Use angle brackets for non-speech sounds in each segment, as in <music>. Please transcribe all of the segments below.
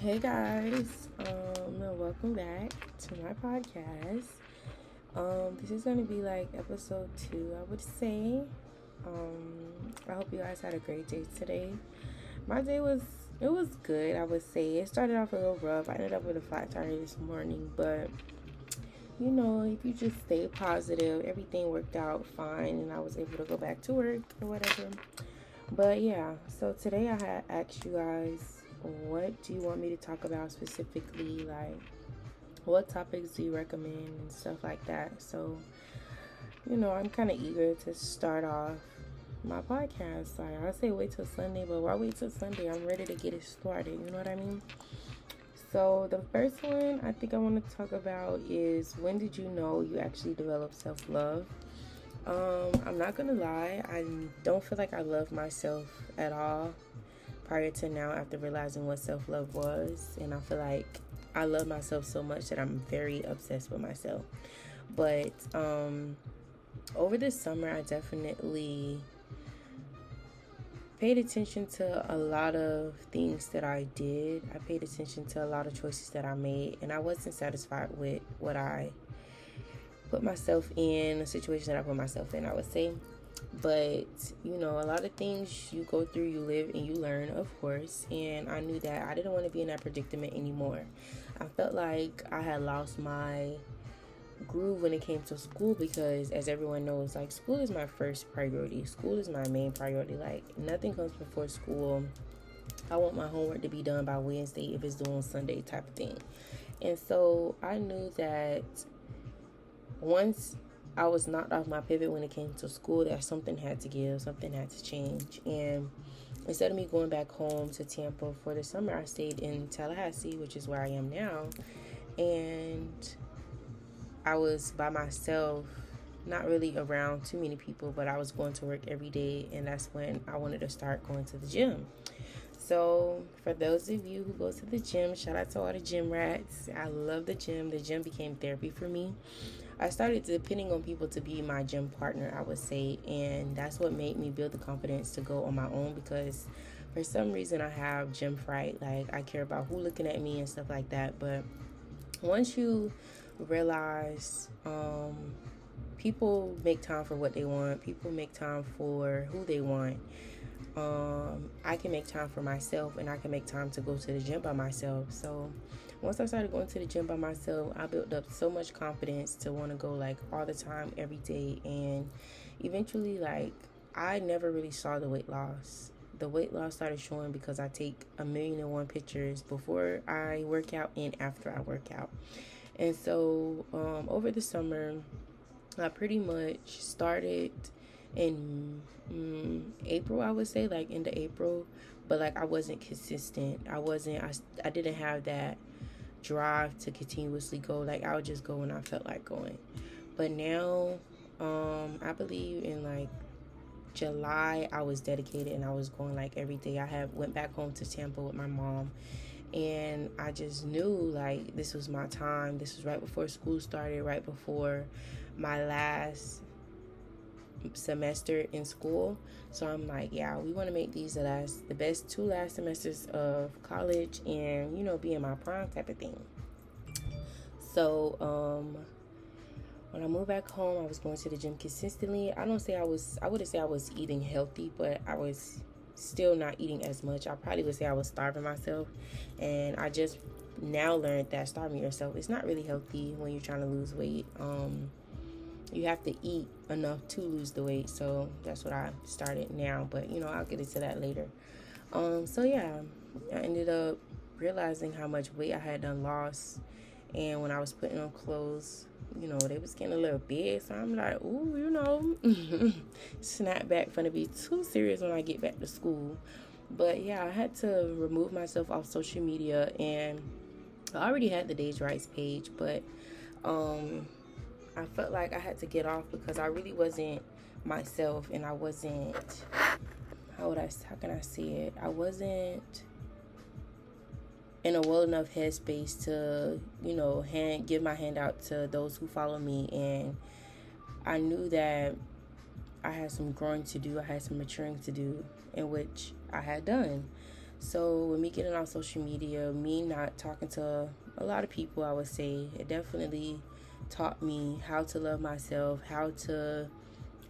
Hey guys, um, welcome back to my podcast. Um, this is gonna be like episode two, I would say. Um, I hope you guys had a great day today. My day was it was good, I would say. It started off a little rough. I ended up with a flat tire this morning, but you know, if you just stay positive, everything worked out fine, and I was able to go back to work or whatever. But yeah, so today I had asked you guys, what do you want me to talk about specifically? Like, what topics do you recommend and stuff like that? So, you know, I'm kind of eager to start off my podcast. Like, I say wait till Sunday, but why wait till Sunday? I'm ready to get it started. You know what I mean? So, the first one I think I want to talk about is when did you know you actually developed self love? Um, I'm not gonna lie, I don't feel like I love myself at all prior to now after realizing what self love was. And I feel like I love myself so much that I'm very obsessed with myself. But um, over the summer, I definitely paid attention to a lot of things that I did. I paid attention to a lot of choices that I made, and I wasn't satisfied with what I put myself in, a situation that I put myself in, I would say. But, you know, a lot of things you go through, you live and you learn, of course. And I knew that I didn't want to be in that predicament anymore. I felt like I had lost my groove when it came to school because as everyone knows like school is my first priority school is my main priority like nothing comes before school i want my homework to be done by wednesday if it's due on sunday type of thing and so i knew that once i was knocked off my pivot when it came to school that something had to give something had to change and instead of me going back home to tampa for the summer i stayed in tallahassee which is where i am now and I was by myself, not really around too many people, but I was going to work every day, and that's when I wanted to start going to the gym. So, for those of you who go to the gym, shout out to all the gym rats. I love the gym. The gym became therapy for me. I started depending on people to be my gym partner, I would say, and that's what made me build the confidence to go on my own because for some reason I have gym fright. Like, I care about who looking at me and stuff like that. But once you realize um, people make time for what they want, people make time for who they want. Um, I can make time for myself and I can make time to go to the gym by myself. So once I started going to the gym by myself, I built up so much confidence to want to go like all the time, every day. And eventually, like, I never really saw the weight loss. The weight loss started showing because I take a million and one pictures before I work out and after I work out. And so um, over the summer, I pretty much started in mm, April, I would say, like into April, but like I wasn't consistent. I wasn't, I, I didn't have that drive to continuously go. Like I would just go when I felt like going. But now, um, I believe in like July, I was dedicated and I was going like every day. I had went back home to Tampa with my mom and I just knew like this was my time. This was right before school started, right before my last semester in school. So I'm like, yeah, we want to make these the last, the best two last semesters of college, and you know, be in my prime type of thing. So um, when I moved back home, I was going to the gym consistently. I don't say I was, I wouldn't say I was eating healthy, but I was still not eating as much. I probably would say I was starving myself. And I just now learned that starving yourself is not really healthy when you're trying to lose weight. Um, you have to eat enough to lose the weight. So that's what I started now. But you know, I'll get into that later. Um, so yeah, I ended up realizing how much weight I had done lost. And when I was putting on clothes, you know, they was getting a little big. So I'm like, ooh, you know, <laughs> snap back Gonna be too serious when I get back to school. But yeah, I had to remove myself off social media and I already had the Days Rights page, but um I felt like I had to get off because I really wasn't myself and I wasn't how would I how can I say it? I wasn't in a well enough headspace to, you know, hand give my hand out to those who follow me and I knew that I had some growing to do, I had some maturing to do in which I had done. So with me getting on social media, me not talking to a lot of people, I would say it definitely taught me how to love myself, how to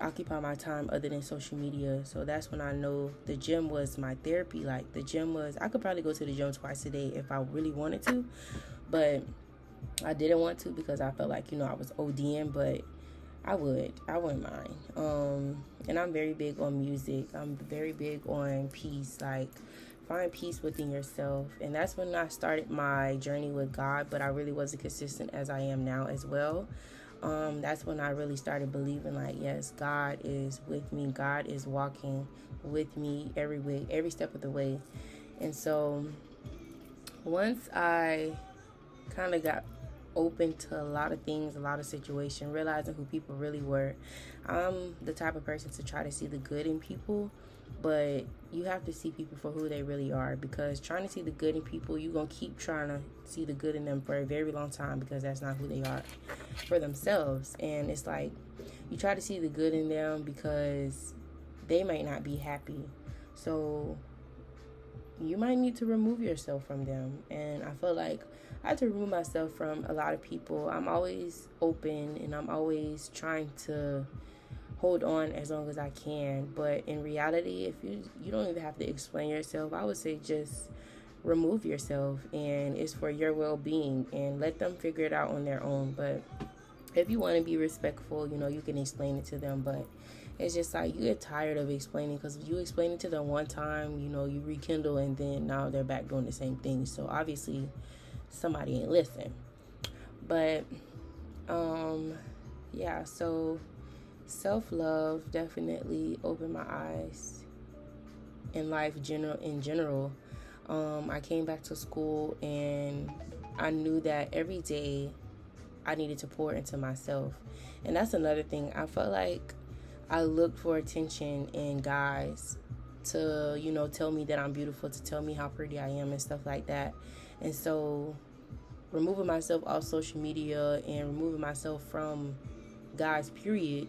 occupy my time other than social media. So that's when I know the gym was my therapy. Like the gym was, I could probably go to the gym twice a day if I really wanted to, but I didn't want to because I felt like you know I was ODing, but I would, I wouldn't mind. Um, and I'm very big on music. I'm very big on peace. Like find peace within yourself, and that's when I started my journey with God. But I really wasn't consistent as I am now as well um, that's when I really started believing like, yes, God is with me. God is walking with me every way, every step of the way. And so once I kind of got open to a lot of things, a lot of situations, realizing who people really were, I'm the type of person to try to see the good in people but you have to see people for who they really are because trying to see the good in people you're going to keep trying to see the good in them for a very long time because that's not who they are for themselves. And it's like you try to see the good in them because they might not be happy. So you might need to remove yourself from them. And i feel like i had to remove myself from a lot of people. I'm always open and i'm always trying to hold on as long as I can. But in reality, if you you don't even have to explain yourself, I would say just remove yourself and it's for your well-being and let them figure it out on their own. But if you want to be respectful, you know, you can explain it to them, but it's just like you get tired of explaining because you explain it to them one time, you know, you rekindle and then now they're back doing the same thing. So obviously somebody ain't listen. But um yeah, so self love definitely opened my eyes in life general in general. Um, I came back to school and I knew that every day I needed to pour into myself. And that's another thing. I felt like I looked for attention in guys to, you know, tell me that I'm beautiful, to tell me how pretty I am and stuff like that. And so removing myself off social media and removing myself from guys period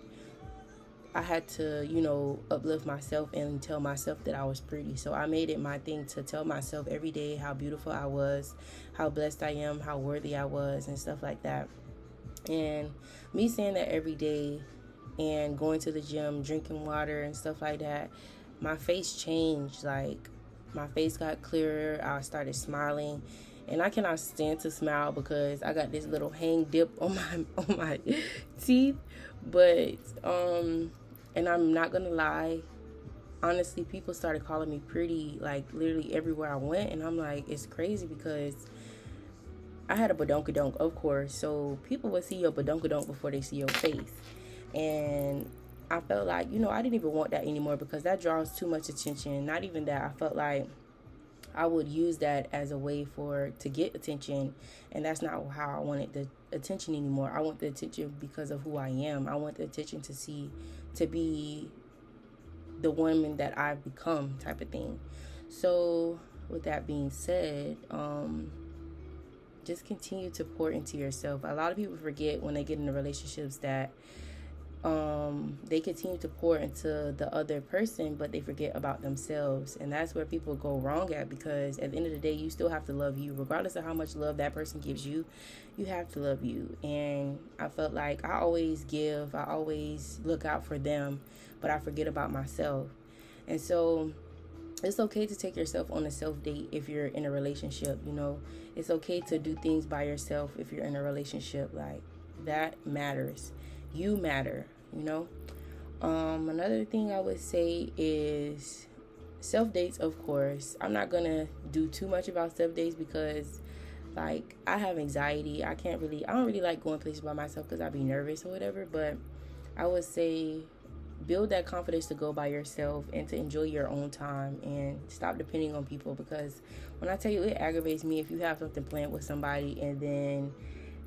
I had to, you know, uplift myself and tell myself that I was pretty. So I made it my thing to tell myself every day how beautiful I was, how blessed I am, how worthy I was, and stuff like that. And me saying that every day and going to the gym, drinking water, and stuff like that, my face changed. Like, my face got clearer. I started smiling. And I cannot stand to smile because I got this little hang dip on my <laughs> on my teeth but um and I'm not gonna lie, honestly, people started calling me pretty like literally everywhere I went, and I'm like, it's crazy because I had a badonkadonk, of course, so people would see your badonkadonk before they see your face, and I felt like you know I didn't even want that anymore because that draws too much attention. Not even that, I felt like I would use that as a way for to get attention, and that's not how I wanted the attention anymore. I want the attention because of who I am. I want the attention to see to be the woman that I've become, type of thing. So, with that being said, um, just continue to pour into yourself. A lot of people forget when they get into relationships that um, they continue to pour into the other person, but they forget about themselves. And that's where people go wrong at because at the end of the day, you still have to love you. Regardless of how much love that person gives you, you have to love you. And I felt like I always give, I always look out for them, but I forget about myself. And so it's okay to take yourself on a self date if you're in a relationship, you know. It's okay to do things by yourself if you're in a relationship. Like, that matters you matter, you know. Um, another thing I would say is self dates, of course. I'm not gonna do too much about self dates because, like, I have anxiety. I can't really, I don't really like going places by myself because I'd be nervous or whatever. But I would say build that confidence to go by yourself and to enjoy your own time and stop depending on people because when I tell you it aggravates me if you have something planned with somebody and then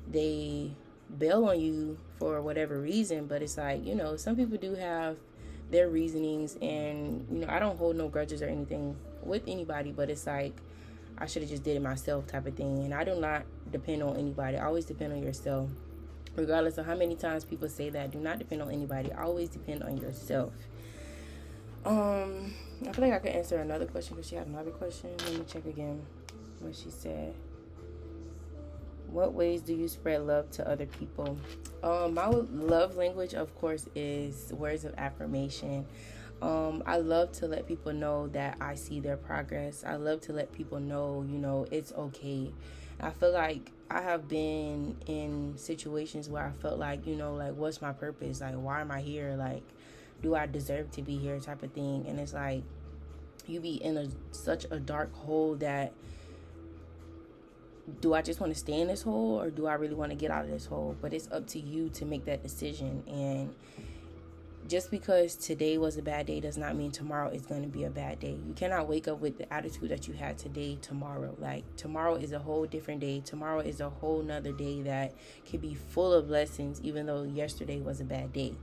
they bail on you for whatever reason but it's like you know some people do have their reasonings and you know i don't hold no grudges or anything with anybody but it's like i should have just did it myself type of thing. And i do not depend on anybody. I always depend on yourself. Regardless of how many times people say that do not depend on anybody. Always depend on yourself. Um, I feel like I could answer another question because she had another question. Let me check again what she said. What ways do you spread love to other people? Um, my love language, of course, is words of affirmation. Um, I love to let people know that I see their progress. I love to let people know, you know, it's okay. I feel like I have been in situations where I felt like, you know, like, what's my purpose? Like, why am I here? Like, do I deserve to be here? Type of thing. And it's like, you be in a such a dark hole that do I just want to stay in this hole or do I really want to get out of this hole? But it's up to you to make that decision. And just because today was a bad day does not mean tomorrow is going to be a bad day. You cannot wake up with the attitude that you had today tomorrow. Like tomorrow is a whole different day. Tomorrow is a whole nother day that can be full of blessings, even though yesterday was a bad day.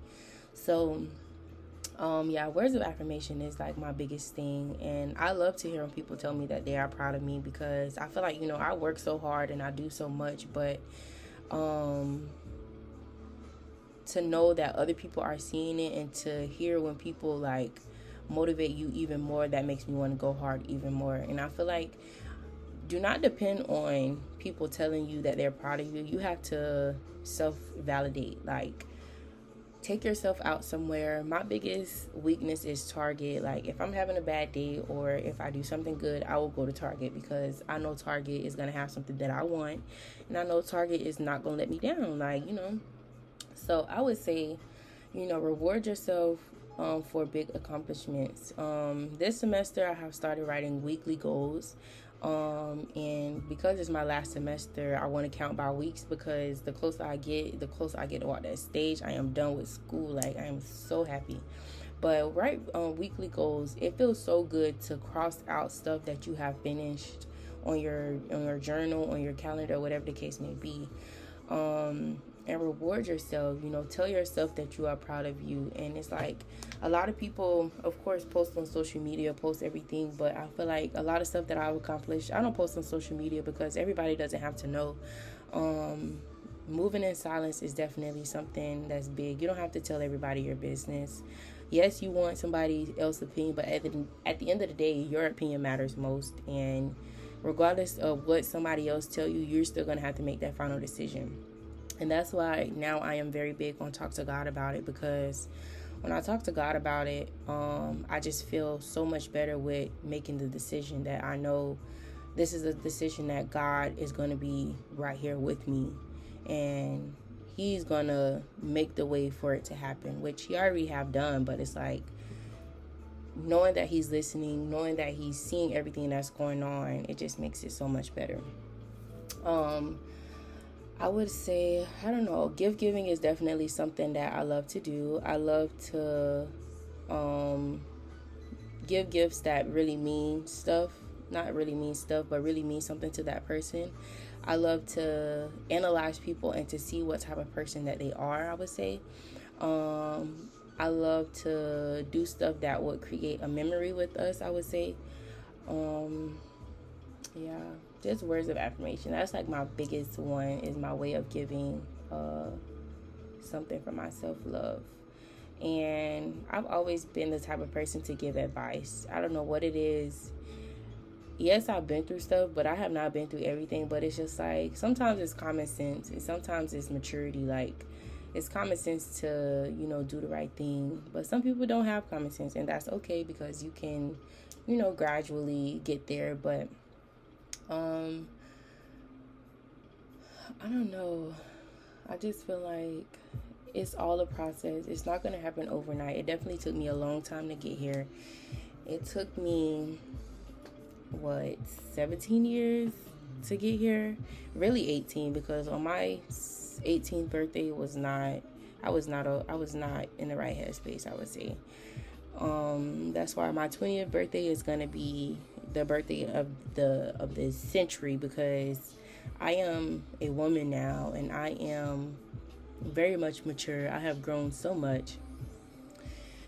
So um yeah words of affirmation is like my biggest thing and i love to hear when people tell me that they are proud of me because i feel like you know i work so hard and i do so much but um to know that other people are seeing it and to hear when people like motivate you even more that makes me want to go hard even more and i feel like do not depend on people telling you that they're proud of you. You have to self validate like take yourself out somewhere. My biggest weakness is Target. Like if I'm having a bad day or if I do something good, I will go to Target because I know Target is gonna have something that I want, and I know Target is not gonna let me down. Like you know, so I would say, you know, reward yourself. Um, for big accomplishments. Um, this semester, I have started writing weekly goals. Um, and because it's my last semester, I want to count by weeks because the closer I get, the closer I get to walk that stage, I am done with school. Like I am so happy. But write um, weekly goals. It feels so good to cross out stuff that you have finished on your on your journal, on your calendar, whatever the case may be. Um, and reward yourself. You know, tell yourself that you are proud of you. And it's like a lot of people, of course, post on social media, post everything, but I feel like a lot of stuff that I've accomplished, I don't post on social media because everybody doesn't have to know. Um, moving in silence is definitely something that's big. You don't have to tell everybody your business. Yes, you want somebody else's opinion, but at the, at the end of the day, your opinion matters most. And regardless of what somebody else tell you, you're still going to have to make that final decision. And that's why now I am very big on talk to God about it because when I talk to God about it, um, I just feel so much better with making the decision that I know this is a decision that God is going to be right here with me and he's going to make the way for it to happen, which he already have done, but it's like knowing that he's listening, knowing that he's seeing everything that's going on, it just makes it so much better. Um I would say, I don't know, gift giving is definitely something that I love to do. I love to um, give gifts that really mean stuff. Not really mean stuff, but really mean something to that person. I love to analyze people and to see what type of person that they are, I would say. Um, I love to do stuff that would create a memory with us, I would say. Um, yeah just words of affirmation. That's like my biggest one is my way of giving uh, something for my self love. And I've always been the type of person to give advice. I don't know what it is. Yes, I've been through stuff, but I have not been through everything. But it's just like sometimes it's common sense, and sometimes it's maturity. Like it's common sense to you know do the right thing, but some people don't have common sense, and that's okay because you can, you know, gradually get there. But um, I don't know. I just feel like it's all a process. It's not going to happen overnight. It definitely took me a long time to get here. It took me what 17 years to get here. Really 18 because on my 18th birthday was not I was not a, I was not in the right headspace, I would say. Um that's why my 20th birthday is to be the birthday of the of this century because I am a woman now and I am very much mature. I have grown so much.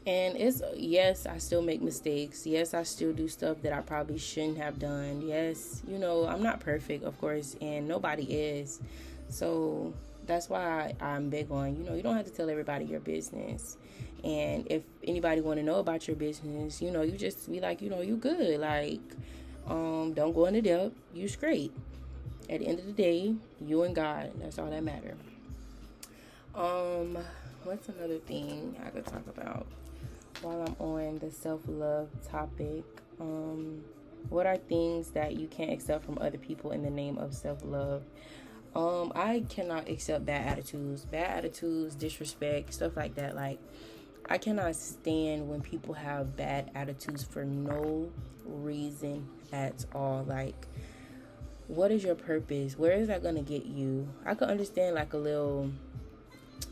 And it's yes, I still make mistakes. Yes, I still do stuff that I probably shouldn't have done. Yes, you know, I'm not perfect, of course, and nobody is. So that's why I'm big on, you know, you don't have to tell everybody your business. And if anybody want to know about your business, you know, you just be like, you know, you good. Like, um, don't go into depth. You straight. At the end of the day, you and God. That's all that matter. Um, what's another thing I could talk about while I'm on the self love topic? Um, what are things that you can't accept from other people in the name of self love? Um, I cannot accept bad attitudes, bad attitudes, disrespect, stuff like that. Like, I cannot stand when people have bad attitudes for no reason at all. Like, what is your purpose? Where is that gonna get you? I could understand like a little,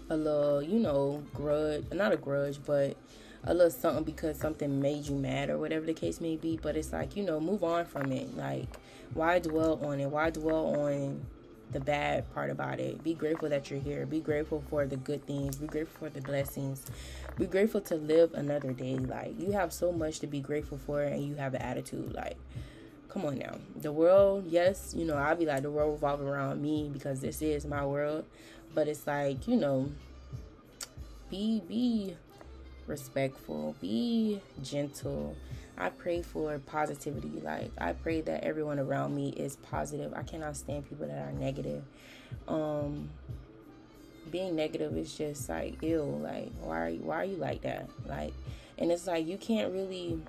a little, you know, grudge, not a grudge, but a little something because something made you mad or whatever the case may be. But it's like, you know, move on from it. Like, why dwell on it? Why dwell on the bad part about it. Be grateful that you're here. Be grateful for the good things. Be grateful for the blessings. Be grateful to live another day. Like you have so much to be grateful for and you have an attitude like come on now. The world, yes, you know, I'll be like the world revolves around me because this is my world. But it's like, you know, be be respectful, be gentle, I pray for positivity. Like I pray that everyone around me is positive. I cannot stand people that are negative. Um being negative is just like ill. Like why are you why are you like that? Like and it's like you can't really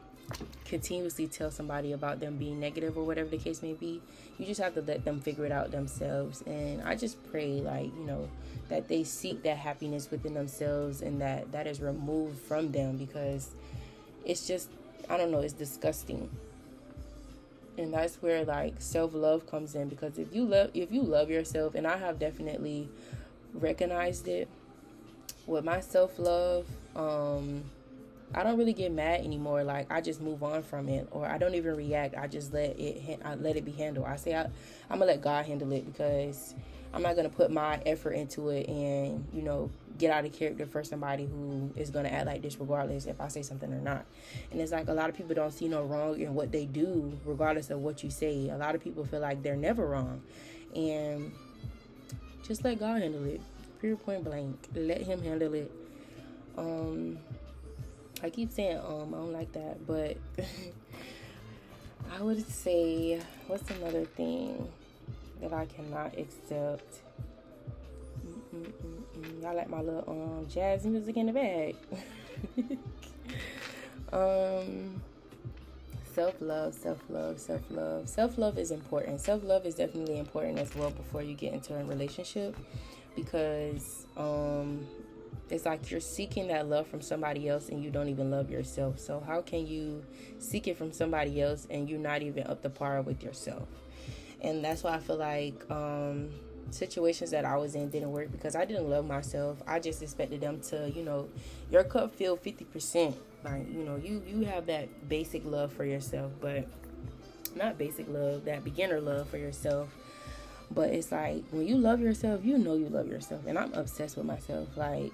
continuously tell somebody about them being negative or whatever the case may be. You just have to let them figure it out themselves. And I just pray like, you know, that they seek that happiness within themselves and that that is removed from them because it's just I don't know, it's disgusting. And that's where like self-love comes in because if you love if you love yourself and I have definitely recognized it with my self-love um I don't really get mad anymore. Like I just move on from it, or I don't even react. I just let it. I let it be handled. I say I, I'm gonna let God handle it because I'm not gonna put my effort into it and you know get out of character for somebody who is gonna act like this regardless if I say something or not. And it's like a lot of people don't see no wrong in what they do, regardless of what you say. A lot of people feel like they're never wrong, and just let God handle it. Pure Point blank. Let Him handle it. Um, I keep saying um, I don't like that, but <laughs> I would say what's another thing that I cannot accept. I like my little um jazz music in the bag. <laughs> um self love, self love, self love. Self love is important. Self love is definitely important as well before you get into a relationship because um it's like you're seeking that love from somebody else and you don't even love yourself. So how can you seek it from somebody else and you're not even up to par with yourself? And that's why I feel like um situations that I was in didn't work because I didn't love myself. I just expected them to, you know, your cup fill 50%. Like, you know, you you have that basic love for yourself, but not basic love, that beginner love for yourself. But it's like when you love yourself, you know you love yourself. And I'm obsessed with myself. Like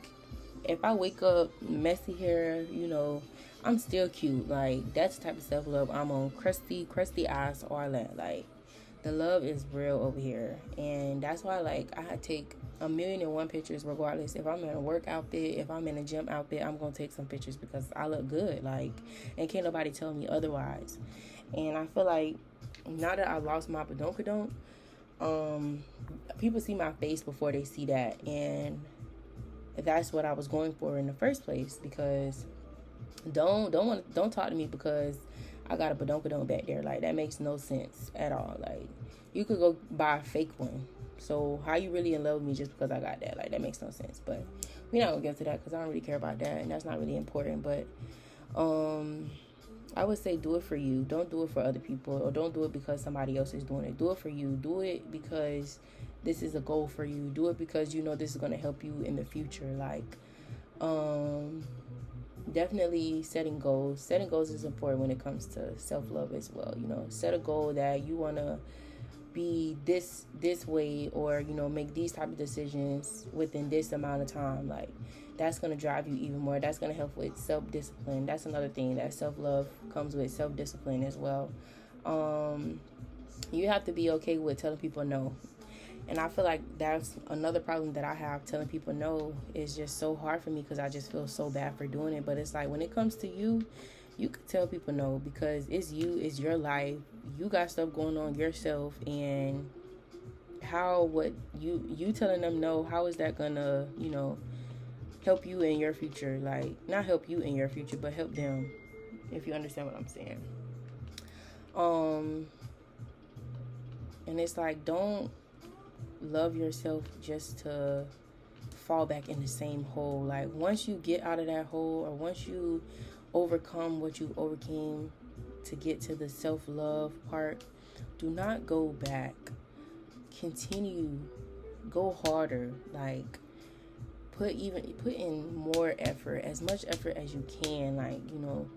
if I wake up messy hair, you know, I'm still cute. Like that's the type of self love I'm on. Crusty, crusty eyes, all that. Like the love is real over here and that's why like i take a million and one pictures regardless if i'm in a work outfit if i'm in a gym outfit i'm gonna take some pictures because i look good like and can't nobody tell me otherwise and i feel like now that i lost my badonkadonk um people see my face before they see that and that's what i was going for in the first place because don't don't want don't talk to me because I got a badonkadonk back there. Like that makes no sense at all. Like you could go buy a fake one. So how you really in love with me just because I got that? Like that makes no sense. But we're not gonna get to that because I don't really care about that, and that's not really important. But um, I would say do it for you. Don't do it for other people, or don't do it because somebody else is doing it. Do it for you. Do it because this is a goal for you. Do it because you know this is gonna help you in the future. Like, um, definitely setting goals. Setting goals is important when it comes to self love as well. You know, set a goal that you wanna be this this way or you know make these type of decisions within this amount of time like that's going to drive you even more that's going to help with self-discipline that's another thing that self-love comes with self-discipline as well um you have to be okay with telling people no and I feel like that's another problem that I have telling people no is just so hard for me because I just feel so bad for doing it. But it's like when it comes to you, you could tell people no because it's you, it's your life. You got stuff going on yourself, and how what you you telling them no? How is that gonna you know help you in your future? Like not help you in your future, but help them. If you understand what I'm saying. Um, and it's like don't love yourself just to fall back in the same hole. Like once you get out of that hole or once you overcome what you overcame to get to the self-love part, do not go back. Continue go harder. Like put even put in more effort, as much effort as you can. Like, you know,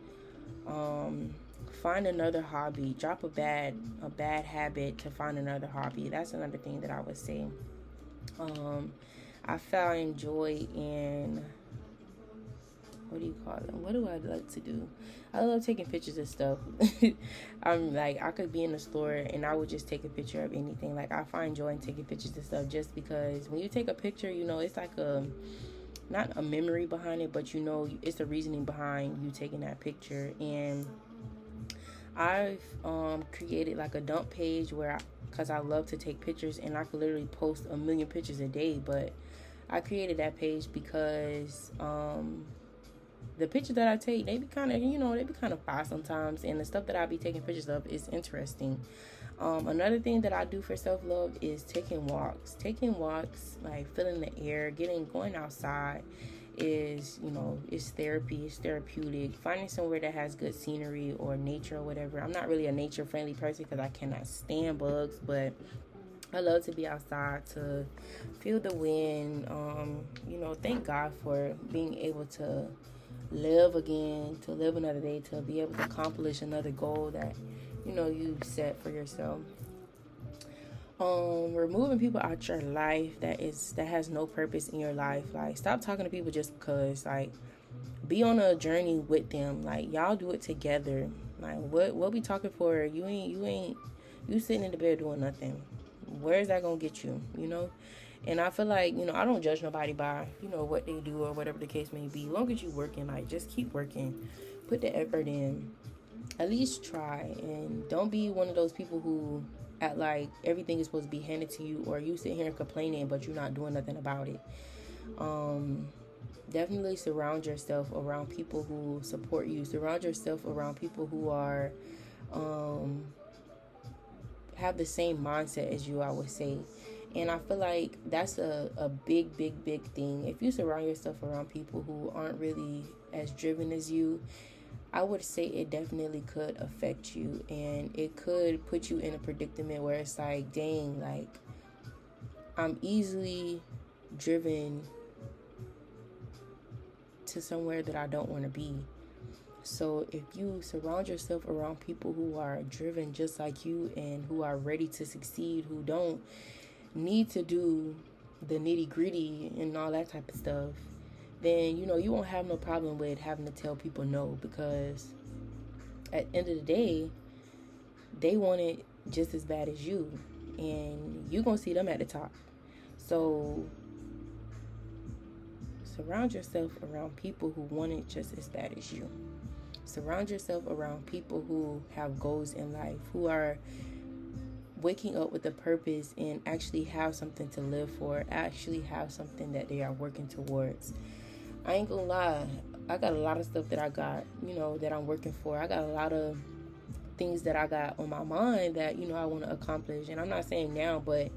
um find another hobby drop a bad a bad habit to find another hobby. That's another thing that i would say. Um i found joy in what do you call them what do i like to do? I love taking pictures of stuff. <laughs> I'm like i could be in the store and i would just take a picture of anything. Like i find joy in taking pictures of stuff just because when you take a picture you know it's like a not a memory behind it but you know it's the reasoning behind you taking that picture. And I've um, created like a dump page where, because I, I love to take pictures and I could literally post a million pictures a day, but I created that page because um, the pictures that I take, they be kind of, you know, they be kind of fire sometimes, and the stuff that I be taking pictures of is interesting. Um, another thing that I do for self love is taking walks. Taking walks, like feeling the air, getting going outside is you know is therapy it's therapeutic. Finding somewhere that has good scenery or nature or whatever. I'm not really a nature friendly person because i cannot stand bugs but i love to be outside to feel the wind. Um you know thank god for being able to live again to live another day to be able to accomplish another goal that you know you set for yourself um removing people out your life that is that has no purpose in your life like stop talking to people just because like be on a journey with them. Like y'all do it together. Like what what we talking for? You ain't you ain't you sitting in the bed doing nothing. Where's that gonna get you you know? And i feel like you know i don't judge nobody by you know what they do or whatever the case may be. Long as you working like just keep working. Put the effort in. At least try. And don't be one of those people who at like everything is supposed to be handed to you or you sit here complaining but you're not doing nothing about it. Um definitely surround yourself around people who support you. Surround yourself around people who are um have the same mindset as you i would say. And i feel like that's a, a big big big thing. If you surround yourself around people who aren't really as driven as you I would say it definitely could affect you and it could put you in a predicament where it's like, dang, like I'm easily driven to somewhere that I don't want to be. So if you surround yourself around people who are driven just like you and who are ready to succeed, who don't need to do the nitty gritty and all that type of stuff, then you know you won't have no problem with having to tell people no because at the end of the day they want it just as bad as you and you're gonna see them at the top. So surround yourself around people who want it just as bad as you. Surround yourself around people who have goals in life who are waking up with a purpose and actually have something to live for actually have something that they are working towards I ain't gonna lie. I got a lot of stuff that I got, you know, that I'm working for. I got a lot of things that I got on my mind that, you know, I want to accomplish. And I'm not saying now, but,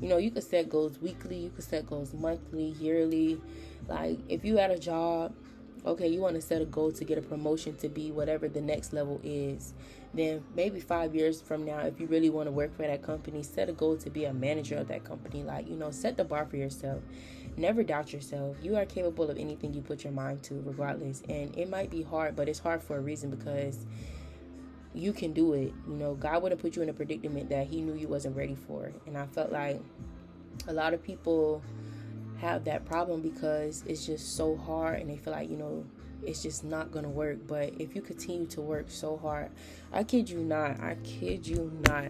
you know, you could set goals weekly, you could set goals monthly, yearly. Like, if you had a job, okay, you want to set a goal to get a promotion to be whatever the next level is. Then maybe five years from now, if you really want to work for that company, set a goal to be a manager of that company. Like, you know, set the bar for yourself. Never doubt yourself. You are capable of anything you put your mind to, regardless. And it might be hard, but it's hard for a reason because you can do it. You know, God wouldn't put you in a predicament that He knew you wasn't ready for. And I felt like a lot of people have that problem because it's just so hard and they feel like, you know, it's just not gonna work. But if you continue to work so hard, I kid you not, I kid you not.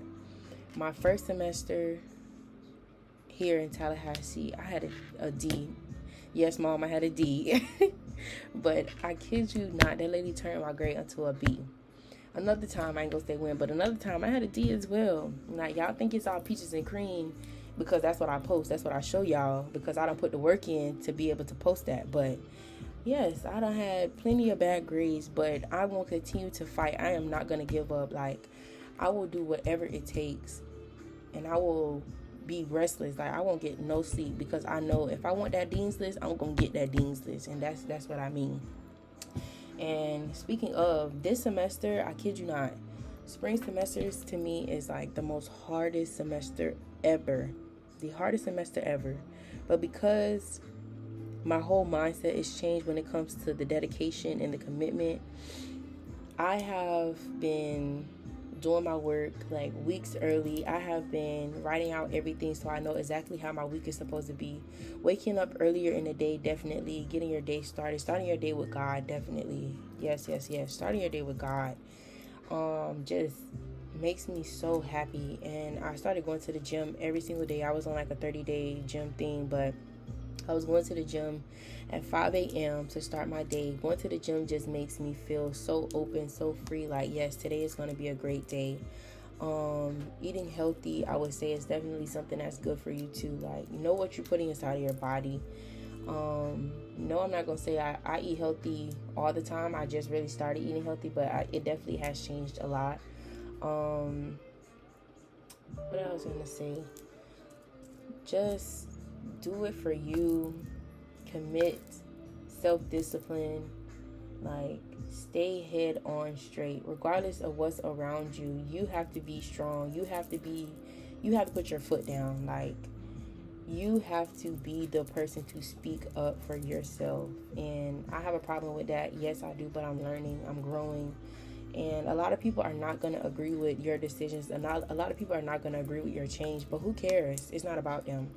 My first semester, here in Tallahassee, I had a, a D. Yes, mom, I had a D. <laughs> but I kid you not, that lady turned my grade into a B. Another time, I ain't gonna say when, but another time I had a D as well. Now, y'all think it's all peaches and cream because that's what I post. That's what I show y'all because I don't put the work in to be able to post that. But yes, I don't had plenty of bad grades, but I will continue to fight. I am not gonna give up. Like I will do whatever it takes, and I will be restless. Like I won't get no sleep because I know if I want that dean's list, I'm gonna get that dean's list, and that's that's what I mean. And speaking of this semester, I kid you not, spring semesters to me is like the most hardest semester ever, the hardest semester ever. But because my whole mindset is changed when it comes to the dedication and the commitment. I have been doing my work like weeks early. I have been writing out everything so I know exactly how my week is supposed to be. Waking up earlier in the day, definitely. Getting your day started. Starting your day with God, definitely. Yes, yes, yes. Starting your day with God. Um, just makes me so happy. And I started going to the gym every single day. I was on like a 30 day gym thing, but I was going to the gym at 5 a.m. to start my day. Going to the gym just makes me feel so open, so free. Like, yes, today is going to be a great day. Um, eating healthy, I would say, is definitely something that's good for you too. Like, know what you're putting inside of your body. Um, no, I'm not gonna say I, I eat healthy all the time. I just really started eating healthy, but I, it definitely has changed a lot. Um, what else was I gonna say? Just do it for you. Commit self discipline. Like, stay head on straight. Regardless of what's around you, you have to be strong. You have to be, you have to put your foot down. Like, you have to be the person to speak up for yourself. And I have a problem with that. Yes, I do, but I'm learning, I'm growing. And a lot of people are not going to agree with your decisions. And a lot of people are not going to agree with your change. But who cares? It's not about them.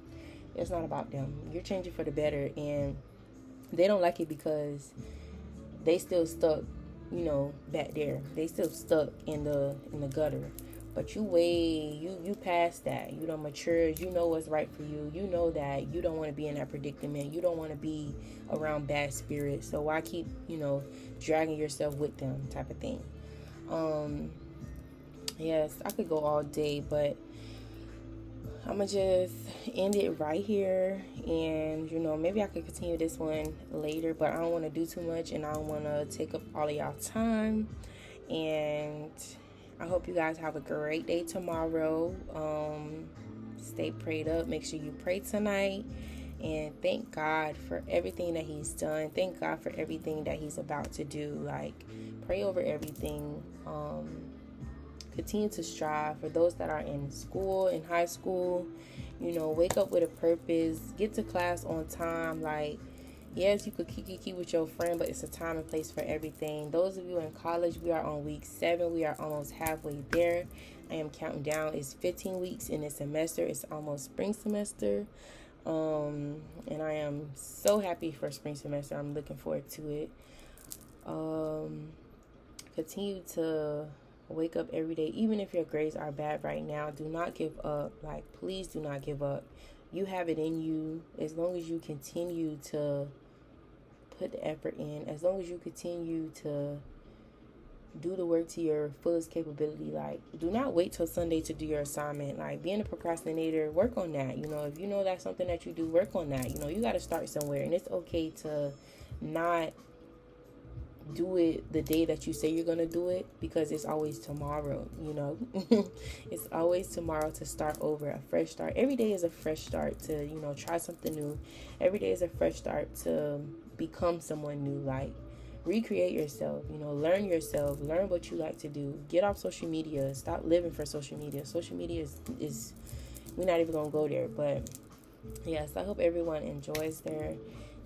It's not about them. You're changing for the better, and they don't like it because they still stuck, you know, back there. They still stuck in the in the gutter. But you way you you past that. You don't mature. You know what's right for you. You know that you don't want to be in that predicament. You don't want to be around bad spirits. So why keep you know dragging yourself with them type of thing. Um, yes, I could go all day, but I'm gonna just end it right here. And you know, maybe I could continue this one later, but I don't want to do too much and I don't want to take up all of y'all time. And I hope you guys have a great day tomorrow. Um, stay prayed up. Make sure you pray tonight. And thank God for everything that He's done. Thank God for everything that He's about to do. Like, pray over everything. Um, continue to strive for those that are in school in high school you know wake up with a purpose get to class on time like yes you could kiki with your friend but it's a time and place for everything. Those of you in college we are on week seven. We are almost halfway there. I am counting down. It's 15 weeks in a semester. It's almost spring semester. Um and i am so happy for spring semester. I'm looking forward to it. Um continue to wake up every day even if your grades are bad right now do not give up. Like please do not give up. You have it in you. As long as you continue to put the effort in as long as you continue to do the work to your fullest capability like do not wait till sunday to do your assignment. Like being a procrastinator work on that. You know if you know that's something that you do work on that. You know you got to start somewhere. And it's okay to not do it the day that you say you're going to do it because it's always tomorrow, you know. <laughs> it's always tomorrow to start over, a fresh start. Every day is a fresh start to, you know, try something new. Every day is a fresh start to become someone new like recreate yourself, you know, learn yourself, learn what you like to do. Get off social media. Stop living for social media. Social media is is we're not even going to go there, but yes, I hope everyone enjoys their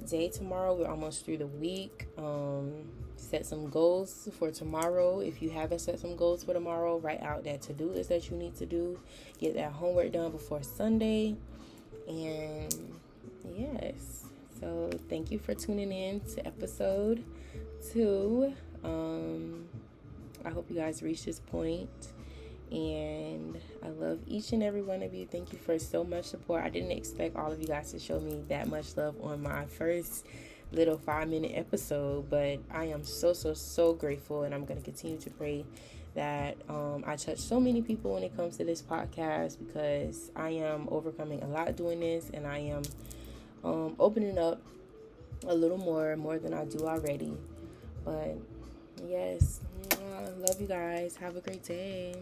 day tomorrow. We're almost through the week. Um set some goals for tomorrow. If you haven't set some goals for tomorrow, write out that to do list that you need to do. Get that homework done before Sunday. And yes, so thank you for tuning in to episode two. Um, I hope you guys reached this. And I love each and every one of you. Thank you for so much support. I didn't expect all of you guys to show me that much love on my first little five minute episode, but I am so, so, so grateful. And I'm going to continue to pray that um, I touch so many people when it comes to this podcast because I am overcoming a lot doing this and I am um, opening up a little more, more than I do already. But yes, love you guys. Have a great day.